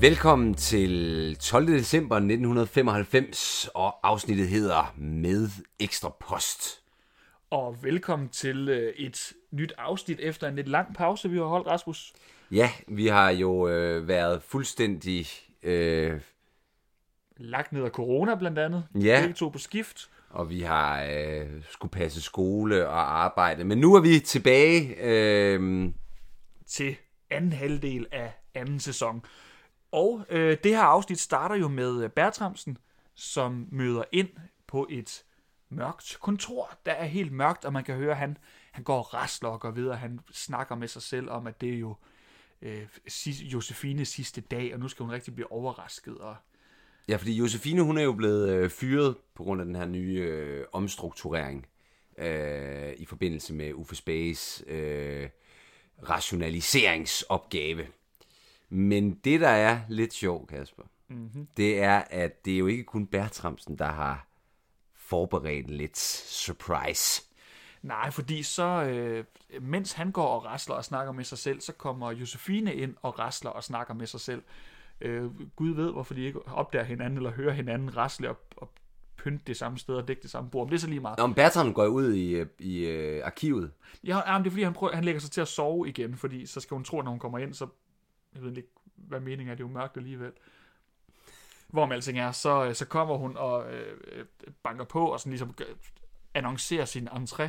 Velkommen til 12. december 1995, og afsnittet hedder Med Ekstra Post. Og velkommen til øh, et nyt afsnit efter en lidt lang pause, vi har holdt, Rasmus. Ja, vi har jo øh, været fuldstændig... Øh, Lagt ned af corona blandt andet. Ja. Begge to på skift. og vi har øh, skulle passe skole og arbejde. Men nu er vi tilbage. Øh, til anden halvdel af anden sæson. Og øh, det her afsnit starter jo med øh, Bertramsen, som møder ind på et mørkt kontor. Der er helt mørkt, og man kan høre, at han, han går og rasler og går videre. Han snakker med sig selv om, at det er jo øh, Josefines sidste dag, og nu skal hun rigtig blive overrasket. Og ja, fordi Josefine, hun er jo blevet øh, fyret på grund af den her nye øh, omstrukturering øh, i forbindelse med Uffe Space øh, rationaliseringsopgave. Men det, der er lidt sjovt, Kasper, mm-hmm. det er, at det er jo ikke kun Bertramsen, der har forberedt lidt surprise. Nej, fordi så, øh, mens han går og rasler og snakker med sig selv, så kommer Josefine ind og rasler og snakker med sig selv. Øh, Gud ved, hvorfor de ikke opdager hinanden eller hører hinanden rasle og, og pynte det samme sted og dække det samme bord. Men det er så lige meget. Men Bertram går ud i, i øh, arkivet. Ja, ja, men det er fordi, han, prøver, han lægger sig til at sove igen, fordi så skal hun tro, når hun kommer ind, så jeg ved ikke, hvad meningen er, det er jo mørkt alligevel. Hvorom alting er, så, øh, så kommer hun og øh, øh, banker på og sådan ligesom gør- annoncerer sin entré.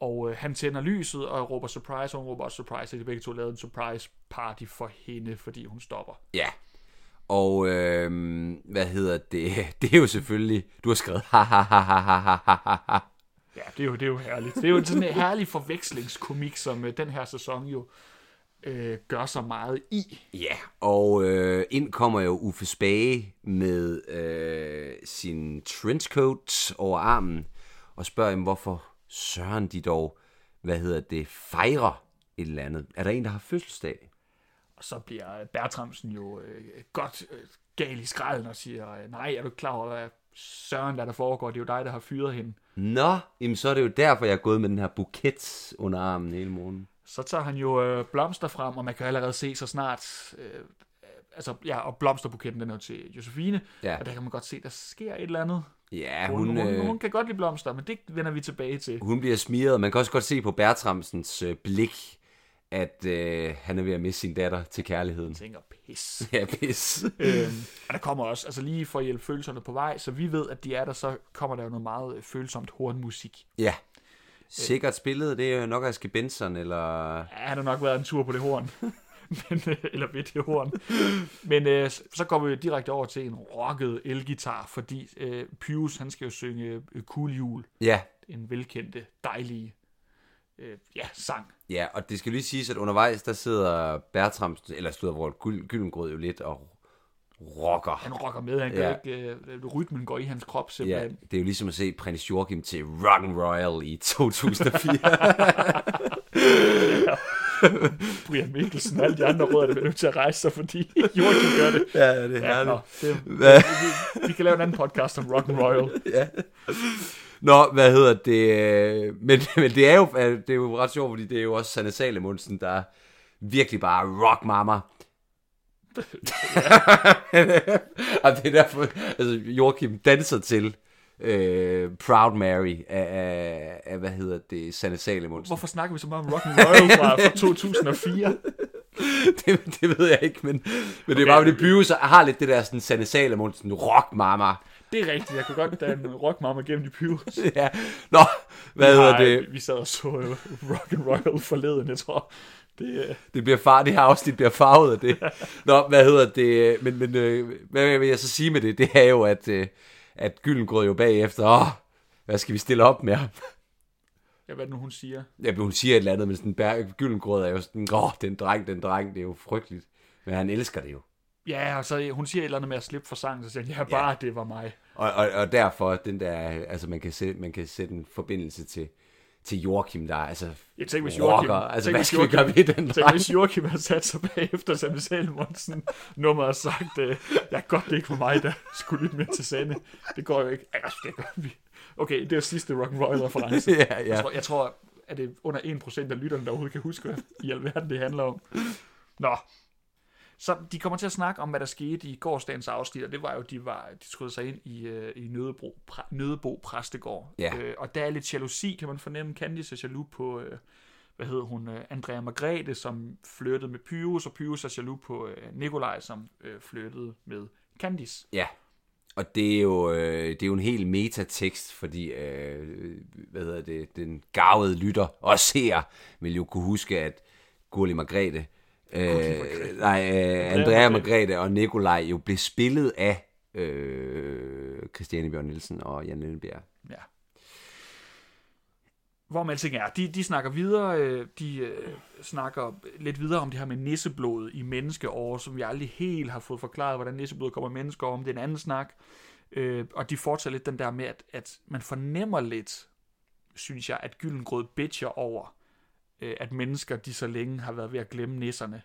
Og øh, han tænder lyset og råber surprise, og hun råber også surprise, så de begge to lavede en surprise party for hende, fordi hun stopper. Ja. Og øh, hvad hedder det? Det er jo selvfølgelig... Du har skrevet ha ha ha ha ha ha ha ha ha. Ja, det er jo, det er jo herligt. Det er jo sådan en herlig forvekslingskomik, som øh, den her sæson jo øh, gør så meget i. Ja, og øh, ind kommer jo Uffe Spage med øh, sin trenchcoat over armen og spørger dem, hvorfor søren de dog, hvad hedder det, fejrer et eller andet. Er der en, der har fødselsdag? Og så bliver Bertramsen jo øh, godt øh, gal i skralden og siger, øh, nej, er du klar over, hvad søren der, der foregår? Det er jo dig, der har fyret hende. Nå, jamen så er det jo derfor, jeg er gået med den her buket under armen hele morgen. Så tager han jo øh, blomster frem, og man kan allerede se så snart... Øh, altså, ja, og blomsterbuketten, den er jo til Josefine, Ja. og der kan man godt se, der sker et eller andet. Ja, Hun, hun, hun, hun, hun kan godt lide blomster, men det vender vi tilbage til. hun bliver smiret. Man kan også godt se på Bertramsens øh, blik, at øh, han er ved at miste sin datter til kærligheden. Jeg tænker, pis. Ja, pis. øhm, og der kommer også, altså lige for at hjælpe følelserne på vej, så vi ved, at de er der, så kommer der jo noget meget øh, følsomt hornmusik. Ja. Sikkert spillet, det er jo nok Aske Benson, eller... Ja, han har nok været en tur på det horn. Men, øh, eller ved det horn. Men øh, så går vi direkte over til en rocket elgitar, fordi øh, Pius, han skal jo synge øh, Cool Jul, Ja, en velkendte, dejlige øh, ja, sang. ja, og det skal lige siges, at undervejs, der sidder Bertramsen, eller slutter hvor Gyllengrød jo lidt og rocker. Han rocker med, han Ja. ikke, øh, rytmen går i hans krop Ja, simpelthen. det er jo ligesom at se prins Joachim til Rock and Royal i 2004. Brian Mikkelsen og alle de andre rødder, der bliver nødt til at rejse sig, fordi Joachim gør det. ja, det er Ja, nå, det, vi, vi kan lave en anden podcast om Rock and Royal. ja. Nå, hvad hedder det? øh, Men, men det, er jo, det er jo ret sjovt, fordi det er jo også Sanne Salemundsen, der virkelig bare rock mama. Og det er derfor, altså Joachim danser til øh, Proud Mary af, af, af, hvad hedder det, Sanne Salemundsen. Hvorfor snakker vi så meget om Rock and Royal fra, fra 2004? det, det ved jeg ikke, men, men det er Okay. bare, fordi Pyrus har lidt det der sådan Sanne Salemundsen rock mama. Det er rigtigt, jeg kan godt danne en rockmamma gennem de Pius. ja. Nå, hvad hedder det? Vi sad og så uh, Rock and forleden, jeg tror. Det, uh, Det bliver far, det her afsnit bliver farvet af det. Nå, hvad hedder det? Men, men øh, hvad vil jeg så sige med det? Det er jo, at, øh, at Gyllengrød jo bagefter, åh, hvad skal vi stille op med ham? ja, hvad nu, hun siger? Ja, hun siger et eller andet, men sådan, Bær- Gyllengrød er jo sådan, åh, den dreng, den dreng, det er jo frygteligt. Men han elsker det jo. Ja, og så hun siger et eller andet med at slippe for sangen, så siger han, ja, bare det var mig. Og, og, og derfor, den der, altså man kan, sætte, man kan sætte en forbindelse til, til Joachim, der er altså Jeg tænker, hvis rocker. Joachim, Altså, tænk, hvad skal vi gøre ved den Tænk, dreng? hvis Joachim havde sat sig bagefter Samuel Salmonsen nummer og sagt, øh, jeg godt, det ikke for mig, der skulle lytte med til Sande. Det går jo ikke. Ja, det gør vi. Okay, det er sidste rock'n'roll reference. ja, ja. Jeg, tror, jeg tror, at det er under 1% af lytterne, der overhovedet kan huske, hvad i alverden det handler om. Nå. Så de kommer til at snakke om, hvad der skete i gårdsdagens afsnit, og det var jo, de var de troede sig ind i, øh, i Nødebo, præ, Nødebo Præstegård. Ja. Øh, og der er lidt jalousi, kan man fornemme. Candice er jaloux på, øh, hvad hedder hun, øh, Andrea Margrethe, som flyttede med Pyrus, og Pyrus er jaloux på øh, Nikolaj, som øh, flyttede med Candice. Ja, og det er jo, øh, det er jo en helt metatekst, fordi øh, hvad hedder det, den gavede lytter og ser vil jo kunne huske, at Gurli Margrethe, øh, nej, øh, Andrea Margrethe og Nikolaj jo blev spillet af øh, Christiane Bjørn Nielsen og Jan Lindebjerg. Ja. Hvor man alting er, de, de snakker videre, øh, de øh, snakker lidt videre om det her med nisseblod i menneskeår, som vi aldrig helt har fået forklaret, hvordan nisseblod kommer i menneskeår, om det er en anden snak. Øh, og de fortsætter lidt den der med, at, at man fornemmer lidt, synes jeg, at Gyllengrød bitcher over, øh, at mennesker, de så længe har været ved at glemme nisserne.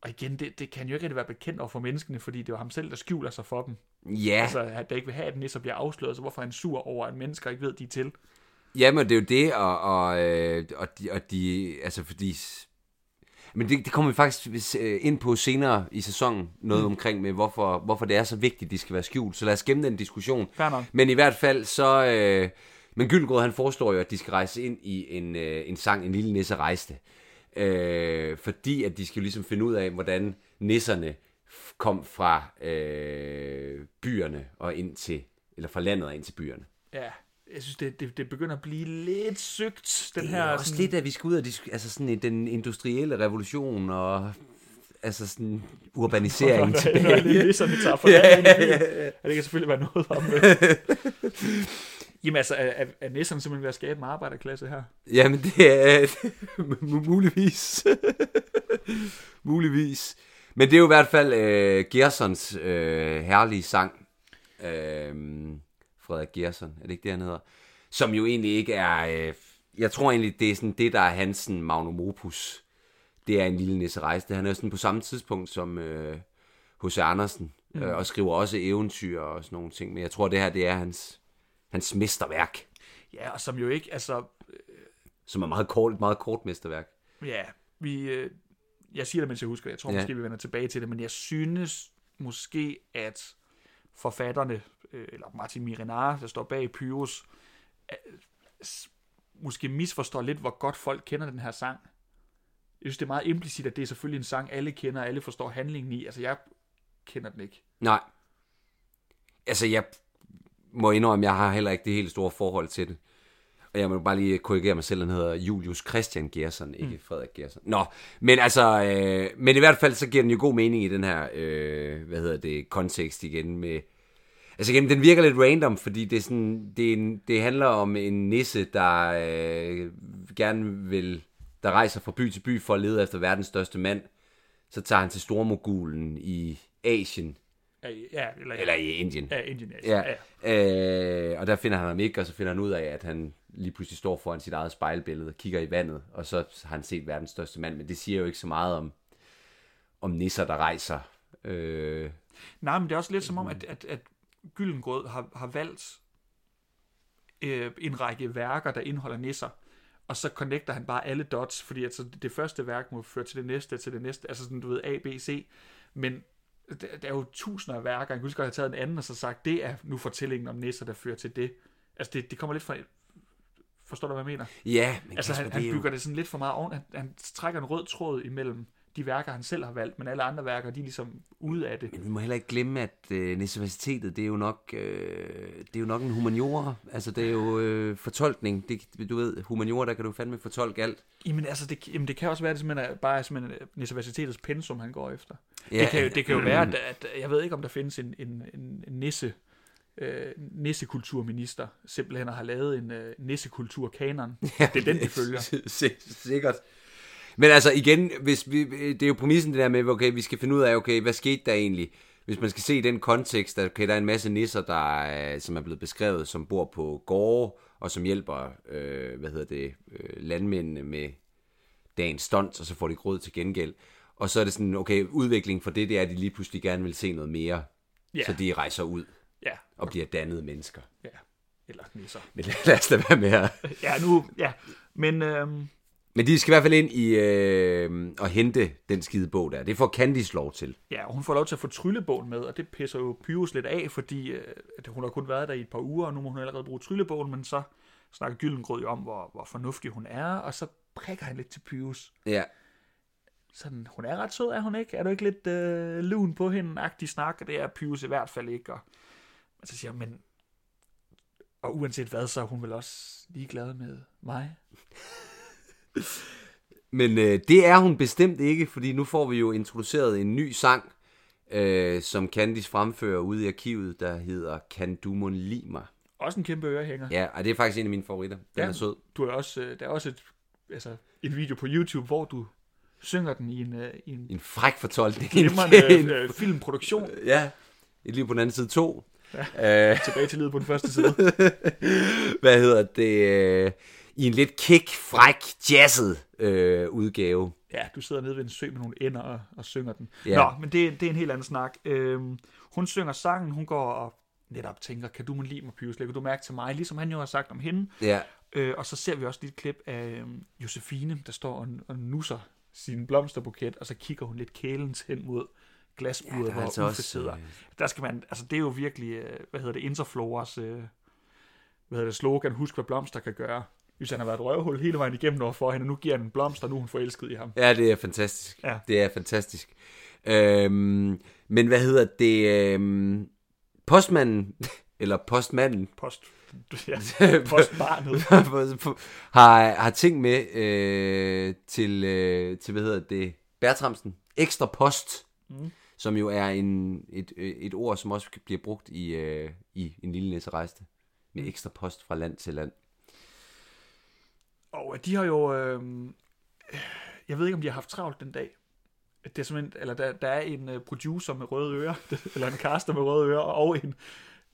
Og igen, det, det kan jo ikke rigtig være bekendt over for menneskene, fordi det er ham selv, der skjuler sig for dem. Ja, Altså, at der ikke vil have, at nisser bliver afsløret, så hvorfor er han sur over, at mennesker ikke ved, de er til? Jamen, det er jo det, og, og, øh, og, de, og de, altså fordi, men det, det kommer vi faktisk øh, ind på senere i sæsonen, noget mm. omkring med, hvorfor, hvorfor det er så vigtigt, de skal være skjult. Så lad os gemme den diskussion. Men i hvert fald, så, øh, men Gyldengrød, han foreslår jo, at de skal rejse ind i en, øh, en sang, En lille nisse rejste. Øh, fordi at de skal jo ligesom finde ud af, hvordan nisserne kom fra øh, byerne og ind til, eller fra landet og ind til byerne. Ja, jeg synes, det, det, det begynder at blive lidt sygt, den Det her... er også sådan, lidt, at vi skal ud af altså sådan den industrielle revolution og altså sådan urbanisering Når tilbage. nisserne tager for Ja, landet ind i ja, byen. ja. Ja, det kan selvfølgelig Jamen altså, er, er, nisserne simpelthen ved at skabe en arbejderklasse her? Jamen, det er muligvis. muligvis. Men det er jo i hvert fald øh, Gersons øh, herlige sang. Øh, Frederik Gerson, er det ikke det, han hedder? Som jo egentlig ikke er... Øh, jeg tror egentlig, det er sådan det, der er hans sådan, magnum opus. Det er en lille nisse rejse. Han er jo sådan på samme tidspunkt som øh, H.C. Andersen. Mm. Øh, og skriver også eventyr og sådan nogle ting. Men jeg tror, det her, det er hans, hans mesterværk. Ja, og som jo ikke, altså... Som er meget kort, et meget kort mesterværk. Ja, vi... Øh, jeg siger det, mens jeg husker det. Jeg tror Ja. måske, vi vender tilbage til det. Men jeg synes måske, at forfatterne, øh, eller Martin Mirinar, der står bag Pyrus, øh, måske misforstår lidt, hvor godt folk kender den her sang. Jeg synes, det er meget implicit, at det er selvfølgelig en sang, alle kender, alle forstår handlingen i. Altså, jeg kender den ikke. Nej. Altså, jeg må indrømme, jeg har heller ikke det helt store forhold til det. Og jeg må bare lige korrigere mig selv, han hedder Julius Christian Gerson, ikke mm. Frederik Gerson. Nå, men altså, øh, men i hvert fald så giver den jo god mening i den her, øh, hvad hedder det, kontekst igen med, altså igen, den virker lidt random, fordi det er sådan, det, er en, det handler om en nisse, der øh, gerne vil, der rejser fra by til by for at lede efter verdens største mand. Så tager han til Stormogulen i Asien, Ja, eller, eller i Indien. ja, Indian, ja. Ja. ja. Øh, og der finder han ham ikke, og så finder han ud af, at han lige pludselig står foran sit eget spejlbillede og kigger i vandet, og så har han set verdens største mand, men det siger jo ikke så meget om, om nisser, der rejser. Øh, Nej, men det er også lidt som om, at, at, at Gyllengrød har, har valgt øh, en række værker, der indeholder nisser, og så connecter han bare alle dots, fordi altså, det første værk må føre til det næste, til det næste, altså sådan, du ved, A, B, C, men der, der er jo tusinder af værker, jeg kunne huske, at jeg har taget en anden, og så sagt, det er nu fortællingen om nisser, der fører til det. Altså, det, det kommer lidt fra... Forstår du, hvad jeg mener? ja, men Altså, Kasper, han, det er han jo- bygger det sådan lidt for meget oven. Han, han trækker en rød tråd imellem de værker, han selv har valgt, men alle andre værker, de er ligesom ude af det. Men vi må heller ikke glemme, at øh, Universitetet, det er jo nok, øh, det er jo nok en humaniora. Altså, det er jo øh, fortolkning. Det, du ved, humaniora, der kan du fandme fortolke alt. Jamen, altså, det, jamen, det kan også være, at det simpelthen er bare simpelthen er universitetets pensum, han går efter. Ja. Det, kan, jo- det kan jo være, at, at jeg ved ikke, om der findes en, en, en, en nisse, øh, nissekulturminister, simpelthen har lavet en øh, nissekulturkanon. Ja, Det er den, vi følger. Si- Sikkert. Men altså igen, hvis vi, det er jo præmissen det der med, okay, vi skal finde ud af, okay, hvad skete der egentlig? Hvis man skal se i den kontekst, at okay, der er en masse nisser, der er, som er blevet beskrevet, som bor på gårde, og som hjælper, øh, hvad hedder det, øh, landmændene med dagens stunts, og så får de råd til gengæld. Og så er det sådan, okay, udvikling for det, det er, at de lige pludselig gerne vil se noget mere. Ja. Så de rejser ud Ja, og bliver dannede mennesker. ja. Eller nisser. Men lad os lade være med at... Ja, nu, ja. Men øhm, Men de skal i hvert fald ind i øh, og hente den skide bog der. Det får Candice lov til. Ja, og hun får lov til at få tryllebogen med, og det pisser jo Pyrus lidt af, fordi øh, at hun har kun været der i et par uger, og nu må hun allerede bruge tryllebogen, men så snakker Gyllengrød jo om, hvor, hvor fornuftig hun er, og så prikker han lidt til Pyrus. Ja. Sådan, hun er ret sød, er hun ikke? Er du ikke lidt øh, lun på hende, agtig snak? Og det er Pyrus i hvert fald ikke. Og, men så siger men og uanset hvad, så er hun vel også ligeglad med mig. Men øh, det er hun bestemt ikke, fordi nu får vi jo introduceret en ny sang, øh, som Candice fremfører ude i arkivet, der hedder Kan du mon lide mig? Også en kæmpe ørehænger. Ja, og det er faktisk en af mine favoritter. Den Ja. er sød. Du er også, øh, der er også et, altså, en video på YouTube, hvor du synger den i en, øh, i en En fræk fortolkning. glimrende øh, filmproduktion. ja, et liv på den anden side to. Ja. Øh, Tilbage til livet på den første side. hvad hedder det? I en lidt kick, fræk, jazzet øh, udgave. Ja, du sidder nede ved en sø med nogle ender og, og synger den. Ja. Nå, men det, det er en helt anden snak. Øhm, hun synger sangen, hun går og netop tænker, kan du må lide mig, Pyrus? Lægger du mærke til mig? Ligesom han jo har sagt om hende. Ja, Øh, og så ser vi også lige et klip af øhm, Josefine, der står og, og nusser sin blomsterbuket, og så kigger hun lidt kælens hen mod glasburet, Ja, der hvor altså Uffe også, sidder. øh, Der skal man, altså det er jo virkelig, øh, hvad hedder det, Interfloras, øh, hvad hedder det, slogan, husk hvad blomster kan gøre. Hvis han har været et røvhul hele vejen igennem over for hende, og nu giver han en blomster, og nu er hun forelsket i ham. ja, det er fantastisk. Ja. Det er fantastisk. Øhm, men hvad hedder det? Øhm, postmanden, eller postmanden, Post, ja, postbarnet. har, har ting med øh, til, øh, til, hvad hedder det, Bertramsen. Ekstra post, mm. som jo er en, et, et ord, som også bliver brugt i, øh, i en lille næserejste. Med ekstra post fra land til land. Og de har jo, øh, jeg ved ikke, om de har haft travlt den dag. Det er simpelthen, eller der, der er en øh, producer med røde ører, eller en caster med røde ører, og en,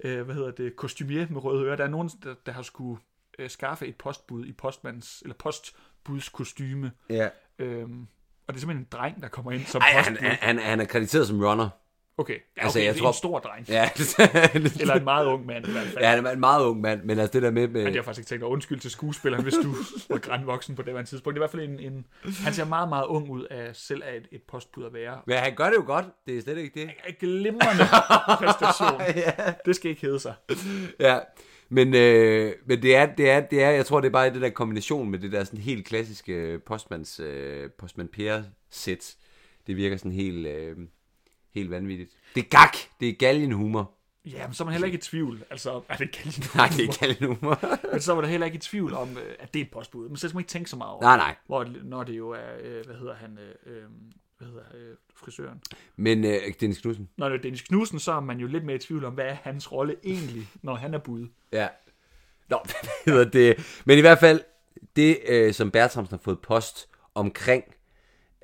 øh, hvad hedder det, kostumier med røde ører. Der er nogen, der, der har skulle øh, skaffe et postbud i postmands, eller postbudskostyme. Ja. Øhm, og det er simpelthen en dreng, der kommer ind som Ej, han, postbud. han, han, han er krediteret som runner. Okay, ja, okay Altså, jeg det er tror- en stor dreng. Ja, Eller en meget ung mand i hvert fald. ja, han er en meget ung mand, men altså det der med... med Men jeg har faktisk ikke tænkt at undskylde til skuespilleren, hvis du var grænvoksen på det her tidspunkt. Det er i hvert fald en, en... Han ser meget, meget ung ud af selv af et, et postbud at være. men han gør det jo godt, det er slet ikke det. En glimrende præstation. Det skal ikke hedde sig. Ja, men, øh, men det, er, det, er, det er, jeg tror, det er bare det der kombination med det der sådan helt klassiske øh, postmans, øh, postman Per sæt. Det virker sådan helt, øh, helt vanvittigt. Det er gak, det er galgenhumor. Ja, men så er man heller ikke i tvivl. Altså, er det kan Nej, det er galgenhumor. Men så var der heller ikke i tvivl om, øh, at det er et postbud. Men så skal man ikke tænke så meget over nej, nej. Hvor, når det jo er, øh, hvad hedder han, øh, øh, hvad hedder øh, frisøren. Men øh, Dennis Knudsen. Når det er Dennis Knudsen, så er man jo lidt mere i tvivl om, hvad er hans rolle egentlig, når han er bud. Ja. Nå, hvad hedder det? Men i hvert fald, det øh, som Bertramsen har fået post omkring,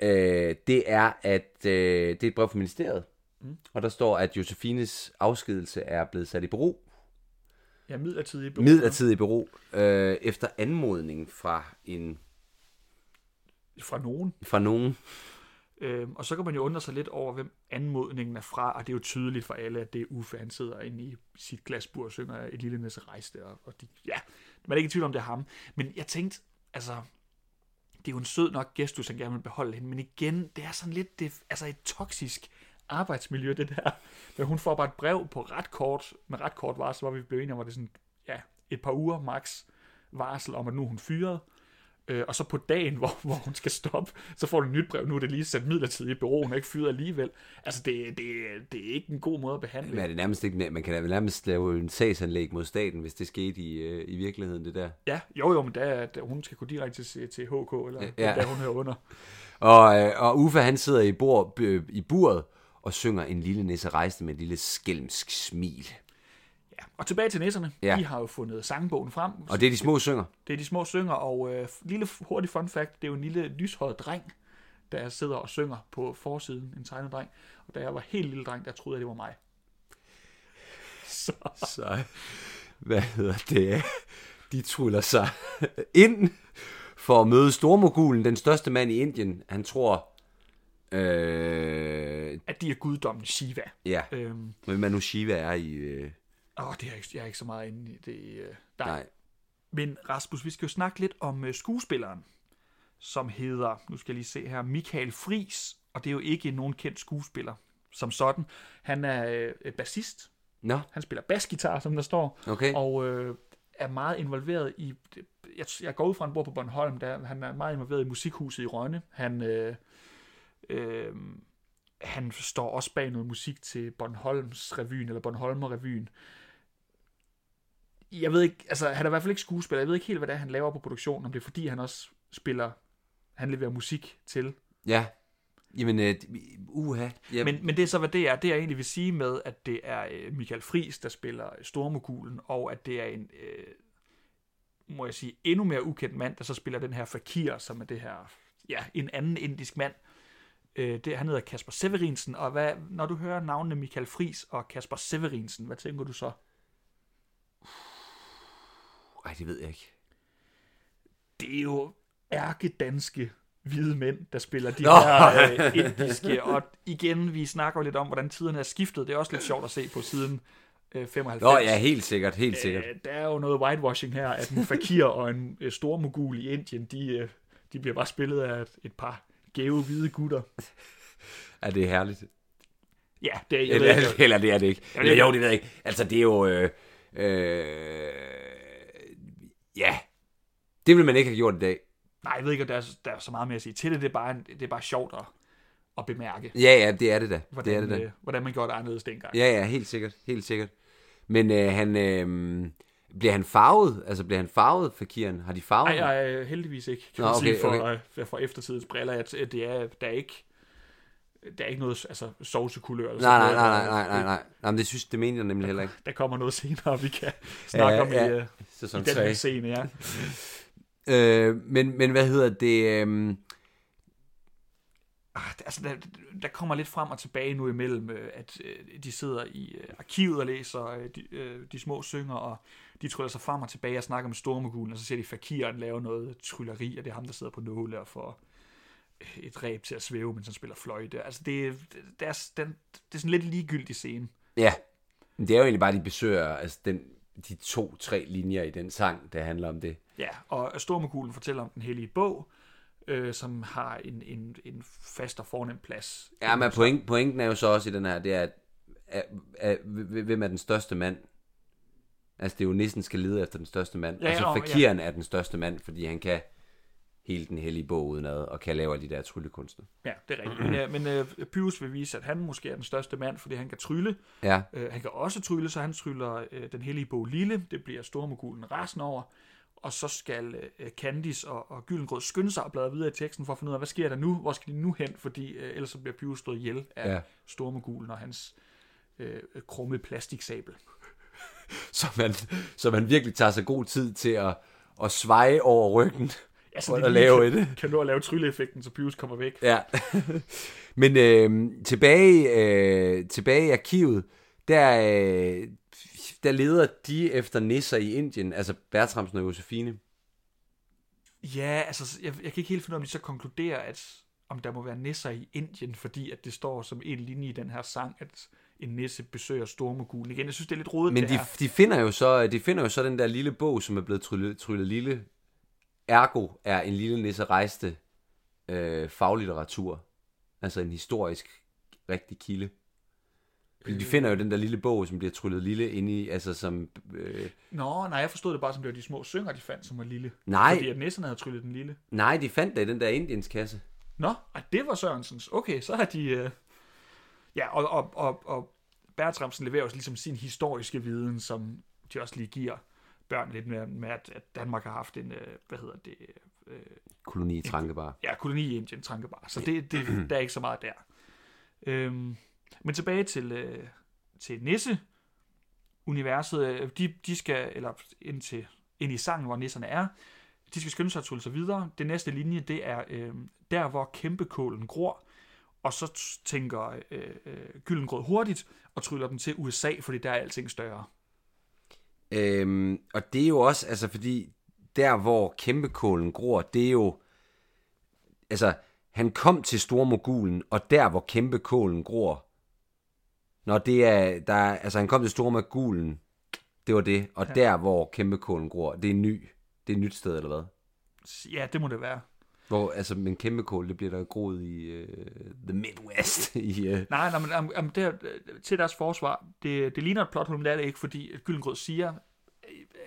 øh, det er, at øh, det er et brev fra ministeriet. Mm. Og der står, at Josefines afskedelse er blevet sat i bero. Ja, midlertidig. Midlertidig bero. Øh, efter anmodning fra en Fra nogen. fra nogen. Øhm, og så kan man jo undre sig lidt over, hvem anmodningen er fra, og det er jo tydeligt for alle, at det er Uffe, han sidder inde i sit glasbur og synger et lille næse rejste, og, og de, ja, man er ikke i tvivl om, det er ham. Men jeg tænkte, altså, det er jo en sød nok gestus, han gerne vil beholde hende, men igen, det er sådan lidt, det, altså et toksisk arbejdsmiljø, det der. Men hun får bare et brev på ret kort, med ret kort varsel, hvor vi blev enige om, at det sådan, ja, et par uger max varsel om, at nu er hun fyret. Øh, og så på dagen, hvor, hvor hun skal stoppe, så får du et nyt brev. Nu er det lige sat midlertidigt i bureauen, og ikke fyret alligevel. Altså, det, det, det er ikke en god måde at behandle. Men er det nærmest ikke, man kan da nærmest lave en sagsanlæg mod staten, hvis det skete i, øh, i virkeligheden, det der. Ja, jo jo, men der, der, hun skal gå direkte til, til HK, eller Ja. der hun hører under. Og, øh, og Uffe, han sidder i, bord, øh, i buret og synger en lille nisse rejste med et lille skælmsk smil. Og tilbage til nisserne. Ja. De har jo fundet sangbogen frem. Og det er de små synger. Det er de små synger, og øh, lille hurtig fun fact, det er jo en lille lyshåret dreng, der sidder og synger på forsiden, en tegnet dreng. Og da jeg var helt lille dreng, der troede jeg, det var mig. Så Så, hvad hedder det? De truller sig ind for at møde stormogulen, den største mand i Indien. Han tror, øh, at de er guddommen Shiva. ja, Øhm, men Manu Shiva er i... Øh, åh, det er jeg, ikke- jeg er ikke så meget inde i det. Øh, nej. nej, Men Rasmus, vi skal jo snakke lidt om øh, skuespilleren, som hedder, nu skal jeg lige se her, Michael Fris, og det er jo ikke nogen kendt skuespiller som sådan. Han er øh, bassist, Nå, han spiller basgitar, som der står, okay. og øh, er meget involveret i... Jeg, jeg går ud fra, han bor på Bornholm, der han er meget involveret i musikhuset i Rønne. Han, øh, øh, han står også bag noget musik til Bornholms revyen, eller Bornholmer revyen. Jeg ved ikke, altså han er i hvert fald ikke skuespiller, jeg ved ikke helt, hvad det er, han laver på produktionen, om det er fordi, han også spiller, han leverer musik til. Ja. Jamen, øh, uha. Ja, Men, men det er så, hvad det er. Det jeg egentlig vil sige med, at det er øh, Michael Friis, der spiller Stormogulen, og at det er en, øh, må jeg sige, endnu mere ukendt mand, der så spiller den her Fakir, som er det her, ja, en anden indisk mand. Øh, det, han hedder Kasper Severinsen, og hvad, når du hører navnene Michael Friis og Kasper Severinsen, hvad tænker du så? Ej, det ved jeg ikke. Det er jo ærkedanske hvide mænd, der spiller de Nå. her øh, indiske, og igen, vi snakker jo lidt om, hvordan tiderne er skiftet. Det er også lidt sjovt at se på siden øh, 95. Nå, ja, helt sikkert, helt sikkert. Øh, der er jo noget whitewashing her, at en fakir og en øh, stor mogul i Indien, de, øh, de bliver bare spillet af et, et par gave hvide gutter. Ja, det er herligt. Ja, det er, jeg ved Eller, ikke, eller det er det ikke. Jeg ved Eller, jo, det ved jeg ikke. Altså, det er jo... Øh, øh, ja. Det vil man ikke have gjort i dag. nej, jeg ved ikke, om der er, der er så meget mere at sige til det. Det er bare, det er bare sjovt at, at bemærke, Ja, ja, det er det da. hvordan, det er det da. øh, hvordan man gjorde det anderledes dengang. Ja, ja, helt sikkert. Helt sikkert. Men øh, han... Øh, bliver han farvet? Altså, bliver han farvet, fakiren? Har de farvet? Nej, heldigvis ikke, kan Nå, man okay, sige, for, okay. for eftertidens briller. At, at det er, der er ikke der er ikke noget altså, sovsekulør. Eller Nej, nej, noget. nej, nej, nej, nej, nej. Jamen, det synes det mener jeg nemlig heller ikke. Der kommer noget senere, vi kan snakke Ja, om i, ja. øh, i Sæson den her 3. scene. Ja. Øh, men, men hvad hedder det? Øh, Ah, altså, der, der kommer lidt frem og tilbage nu imellem, øh, at øh, de sidder i arkivet og læser de, de små synger, og de tryller sig frem og tilbage og snakker med Stormogulen, og så ser de Fakiren lave noget trylleri, og det er ham, der sidder på nåle og får et ræb til at svæve, mens han spiller fløjte. Altså, det, det, er, den, det er sådan lidt ligegyldig scene. ja, Men det er jo egentlig bare, de besøger altså den, de to-tre linjer i den sang, der handler om det. Ja, og Stormogulen fortæller om den hellige bog, øh, som har en, en, en fast og fornem plads. Ja, men point, pointen er jo så også i den her, det er, at, at, at, hvem er den største mand? Altså, det er jo nissen skal lede efter den største mand. Ja, Ja, og så ja, fakiren er den største mand, fordi han kan hele den hellige bog udenad, og kan lave alle de der tryllekunster. Ja, det er rigtigt. Men, øh, men øh, Pyrus vil vise, at han måske er den største mand, fordi han kan trylle. Ja, Øh, han kan også trylle, så han tryller øh, den hellige bog Lille. Det bliver Stormogulen resten over. Og så skal øh, Candice og, og Gyllengrød skynde sig og bladre videre i teksten for at finde ud af, hvad sker der nu? Hvor skal de nu hen? Fordi øh, ellers så bliver Pyrus slået ihjel af Ja. Stormogulen og hans øh, krumme plastiksabel. så man, så man virkelig tager sig god tid til at, at sveje over ryggen Ja, for de at lave kan, det. kan nå at lave trylleeffekten, så Pyrus kommer væk. Ja. Men øh, tilbage, øh, tilbage i arkivet, der, øh, der leder de efter nisser i Indien, altså Bertramsen og Josefine. Ja, altså, jeg, jeg kan ikke helt finde ud af, om de så konkluderer, at om der må være nisser i Indien, fordi at det står som en linje i den her sang, at en nisse besøger Stormogulen. Igen, jeg synes, det er lidt rodet, Men det de, de, finder jo så, de finder jo så den der lille bog, som er blevet tryllet, tryllet lille. Ergo er en lille nisse rejste øh, faglitteratur. Altså en historisk rigtig kilde. Fordi de finder jo den der lille bog, som bliver tryllet lille inde i, altså som... Øh, Nå, nej, jeg forstod det bare, som det var de små synger, de fandt, som var lille. nej, Fordi at nisserne havde tryllet den lille. nej, de fandt det i den der Indienskasse. Nå, ej, det var Sørensens. Okay, så har de... Øh... Ja, og, og, og, og Bertramsen leverer jo ligesom sin historiske viden, som de også lige giver børn lidt med, med at, at Danmark har haft en, øh, hvad hedder det, øh, Koloni i Trankebar. ja, koloni i Indien, Trankebar. Så det, det, der er ikke så meget der. Øhm, men tilbage til, øh, til Nisse universet. øh, De, de skal, eller ind, til, ind i sangen, hvor nisserne er, de skal skynde sig at trylle sig videre. Det næste linje, det er øh, der, hvor kæmpekålen gror. Og så tænker øh, øh, Gyllengrød hurtigt og tryller dem til USA, fordi der er alting større. Øhm, og det er jo også, altså fordi der hvor kæmpekålen gror, det er jo, altså han kom til Stormogulen, og der hvor kæmpekålen gror, når det er, der, er- altså han kom til Stormogulen, det var det, og ja. der hvor kæmpekålen gror, det er ny, det er et nyt sted eller hvad? Ja, det må det være. Hvor, altså, men kæmpe kål, det bliver der groet i uh, The Midwest. i, uh... Nej, nej, men um, um, det, er- til deres forsvar, det, det ligner et plothul, men det er det ikke, fordi Gyllengrød siger,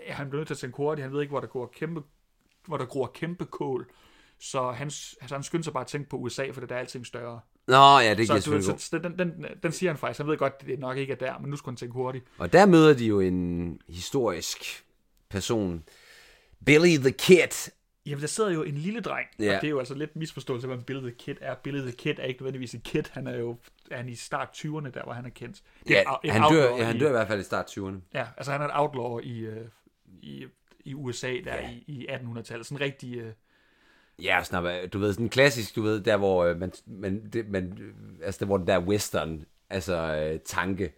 at han bliver nødt til at tænke hurtigt, han ved ikke, hvor der går kæmpe, hvor der gror kæmpe kål. Så han, altså, han skynder sig bare at tænke på USA, for det er der alting større. Nå, ja, det giver Så, selvfølgelig så den, den, den, siger han faktisk. Han ved godt, det nok ikke er der, men nu skulle han tænke hurtigt. Og der møder de jo en historisk person. Billy the Kid. Jamen, der sidder jo en lille dreng, Ja. og det er jo altså lidt misforståelse, hvad en Billy the Kid er. Billy the Kid er ikke nødvendigvis en kid, han er jo er han i start 20'erne, der hvor han er kendt. Det er Ja, en- en han dør, ja, han i- dør i hvert fald i start 20'erne. Ja, altså han er et outlaw i, øh, i, i USA der Ja. i, i 1800-tallet. Sådan en rigtig... Øh, Ja, snart, du ved, sådan en klassisk, du ved, der hvor øh, man, man, det, man altså der, hvor den der western, altså øh, tanke,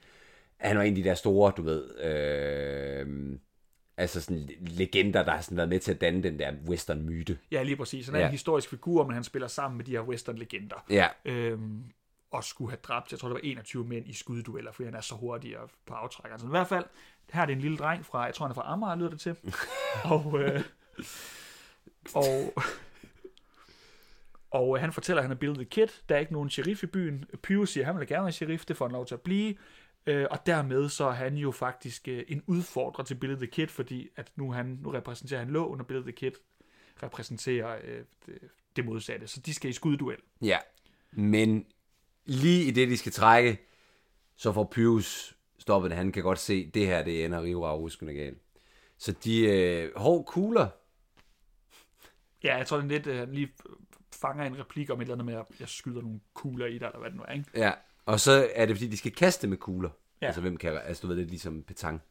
han var en af de der store, du ved, øh, altså sådan legender, der har sådan været med til at danne den der western-myte. ja, lige præcis. Han er Ja. en historisk figur, men han spiller sammen med de her western-legender. Ja, Øhm, og skulle have dræbt, jeg tror, det var 21 mænd i skuddueller, fordi han er så hurtig og på aftrækkeren. Så i hvert fald, her er det en lille dreng fra, jeg tror, han er fra Amager, lyder det til. og, øh, og, og øh, han fortæller, at han er Bill the Kid. Der er ikke nogen sheriff i byen. Pyro siger, at han vil gerne være sheriff. Det får han lov til at blive. Øh, og dermed så er han jo faktisk øh, en udfordrer til Billy the Kid, fordi at nu, han, nu repræsenterer han loven, og Billy the Kid repræsenterer øh, det, det modsatte. Så de skal i skudduel. ja. Men lige i det, de skal trække, så får Pyrus stoppet. Han kan godt se, det her, det ender rive ruskende galt. Så de, øh, hov, kugler, Ja, jeg tror, det er lidt, øh, lige fanger en replik om et eller andet med, at jeg skyder nogle kugler i dig, eller hvad det nu er, ikke? Ja, og så er det, fordi de skal kaste med kugler. Ja. Altså, hvem kan, altså, du ved, det er ligesom petang.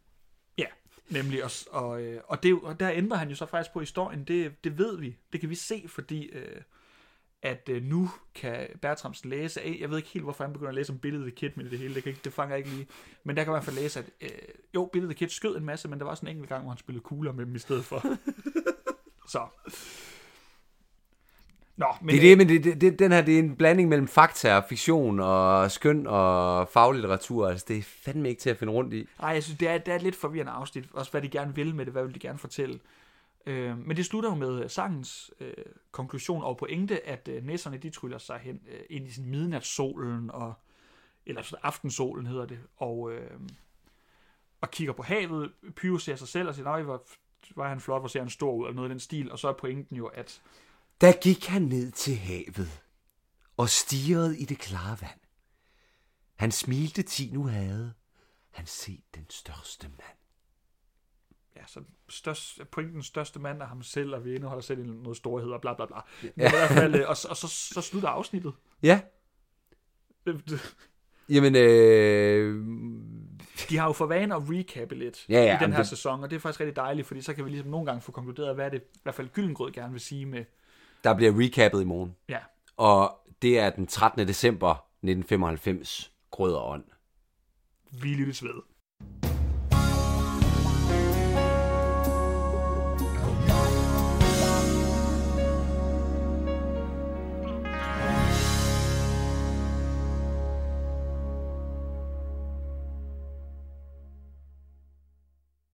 Ja, nemlig. Og, og, øh, og, det, og der ændrer han jo så faktisk på historien. Det, det ved vi. Det kan vi se, fordi øh, at øh, nu kan Bertrams læse, af- jeg ved ikke helt, hvorfor han begynder at læse om Billy the Kid, men det hele, det, kan ikke, det fanger jeg ikke lige. Men der kan man i hvert fald læse, at øh, jo, Billy the Kid skød en masse, men der var også en enkelt gang, hvor han spillede kugler med dem i stedet for. så. Nå, men, Det er det, men det, det, det, den her, det er en blanding mellem fakta og fiktion og skøn og faglitteratur. Altså, det er fandme ikke til at finde rundt i. Nej, jeg synes, det er, det er et lidt forvirrende afsnit. Også hvad de gerne vil med det, hvad vil de gerne fortælle. Øh, men det slutter jo med øh, sangens øh, konklusion og pointe, at øh, næsserne de tryller sig hen øh, ind i sådan midnatssolen, og, eller sådan aftensolen hedder det, og, øh, og kigger på havet. Pyro ser sig selv og siger, nej, hvor var han flot, hvor ser han stor ud, eller noget i den stil. Og så er pointen jo, at Der gik han ned til havet og stirrede i det klare vand. Han smilte ti nu havde. Han set den største mand. ja, så størst, pointens største mand er ham selv, og vi indeholder selv noget storhed og bla bla bla. Men i hvert fald, øh, og, og så, så slutter afsnittet. Ja, Øh, jamen, øh, De har jo for vane at recappe lidt Ja, ja, i den her det- sæson, og det er faktisk rigtig dejligt, fordi så kan vi ligesom nogle gange få konkluderet, hvad det i hvert fald Gyllengrød gerne vil sige med, der bliver recappet i morgen. ja, Og det er den 13. december 1995, Grød og Ånd. vi lyttes ved.